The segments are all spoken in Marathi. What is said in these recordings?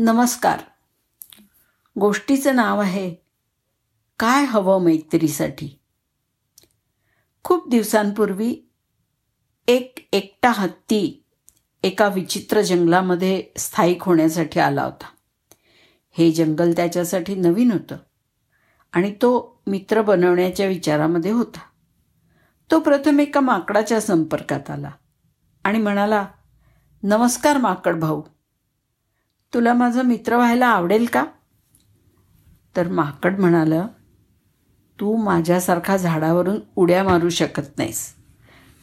नमस्कार. गोष्टीचं नाव आहे काय हवं मैत्रीसाठी? खूप दिवसांपूर्वी एक एकटा हत्ती एका विचित्र जंगलामध्ये स्थायिक होण्यासाठी आला होता. हे जंगल त्याच्यासाठी नवीन होतं आणि तो मित्र बनवण्याच्या विचारामध्ये होता. तो प्रथम एका माकडाच्या संपर्कात आला आणि म्हणाला नमस्कार माकड भाऊ तुला माझा मित्र व्हायला आवडेल का? तर माकड म्हणालं तू माझ्यासारखा झाडावरून उड्या मारू शकत नाहीस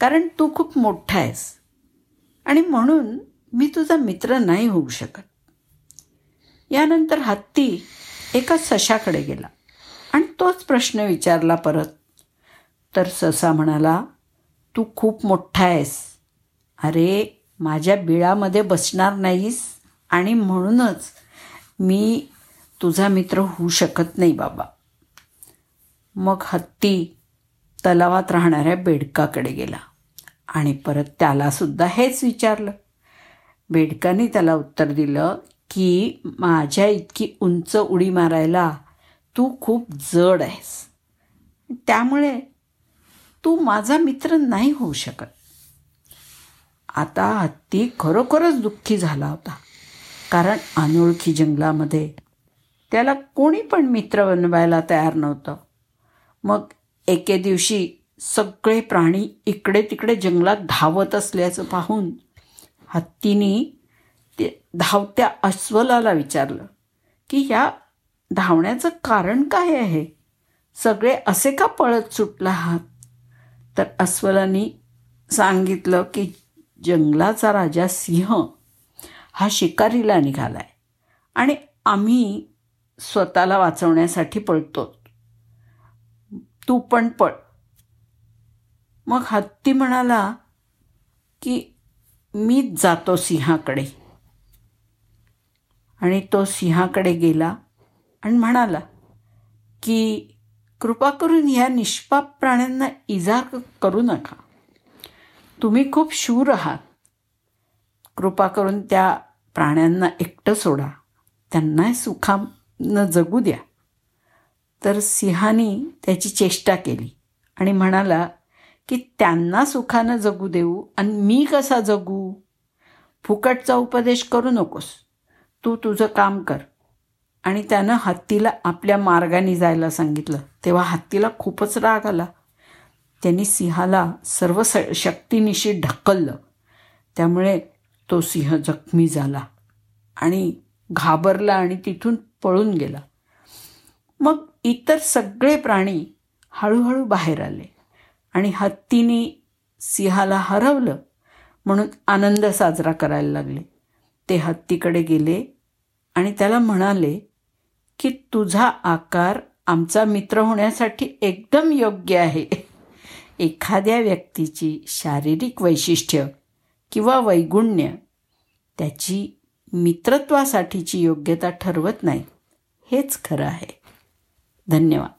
कारण तू खूप मोठा आहेस आणि म्हणून मी तुझा मित्र नाही होऊ शकत. यानंतर हत्ती एका सशाकडे गेला आणि तोच प्रश्न विचारला परत. तर ससा म्हणाला तू खूप मोठा आहेस. अरे माझ्या बिळामध्ये बसणार नाहीस. आणि म्हणूनच मी तुझा मित्र होऊ शकत नाही बाबा. मग हत्ती तलावात राहणाऱ्या बेडकाकडे गेला आणि परत त्यालासुद्धा हेच विचारलं. बेडकाने त्याला उत्तर दिलं की माझ्या इतकी उंच उडी मारायला तू खूप जड आहेस. त्यामुळे तू माझा मित्र नाही होऊ शकत. आता हत्ती खरोखरच दुःखी झाला होता. कारण अनोळखी जंगलामध्ये त्याला कोणी पण मित्र बनवायला तयार नव्हतं. मग एके दिवशी सगळे प्राणी इकडे तिकडे जंगलात धावत असल्याचं पाहून हत्तीने ते धावत्या अस्वलाला विचारलं की या धावण्याचं कारण काय आहे? सगळे असे का पळत सुटला आहात? तर अस्वलानी सांगितलं की जंगलाचा राजा सिंह हा शिकारीला निघाला आहे आणि आम्ही स्वतःला वाचवण्यासाठी पळतो. तू पण पळ. मग हत्ती म्हणाला की मीच जातो सिंहाकडे. आणि तो सिंहाकडे गेला आणि म्हणाला की कृपा करून ह्या निष्पाप प्राण्यांना इजा करू नका. तुम्ही खूप शूर आहात. कृपा करून त्या प्राण्यांना एकटं सोडा. त्यांना सुखानं जगू द्या. तर सिंहानी त्याची चेष्टा केली आणि म्हणाला की त्यांना सुखानं जगू देऊ आणि मी कसा जगू? फुकटचा उपदेश करू नकोस. तू तुझं काम कर. आणि त्यानं हत्तीला आपल्या मार्गाने जायला सांगितलं. तेव्हा हत्तीला खूपच राग आला. त्यांनी सिंहाला सर्व स शक्तीनिशी ढकललं. त्यामुळे तो सिंह जखमी झाला आणि घाबरला आणि तिथून पळून गेला. मग इतर सगळे प्राणी हळूहळू बाहेर आले आणि हत्तीने सिंहाला हरवलं म्हणून आनंद साजरा करायला लागले. ते हत्तीकडे गेले आणि त्याला म्हणाले की तुझा आकार आमचा मित्र होण्यासाठी एकदम योग्य आहे. एखाद्या व्यक्तीची शारीरिक वैशिष्ट्य किंवा वैगुण्य त्याची मित्रत्वासाठीची योग्यता ठरवत नाही. हेच खरं आहे. धन्यवाद.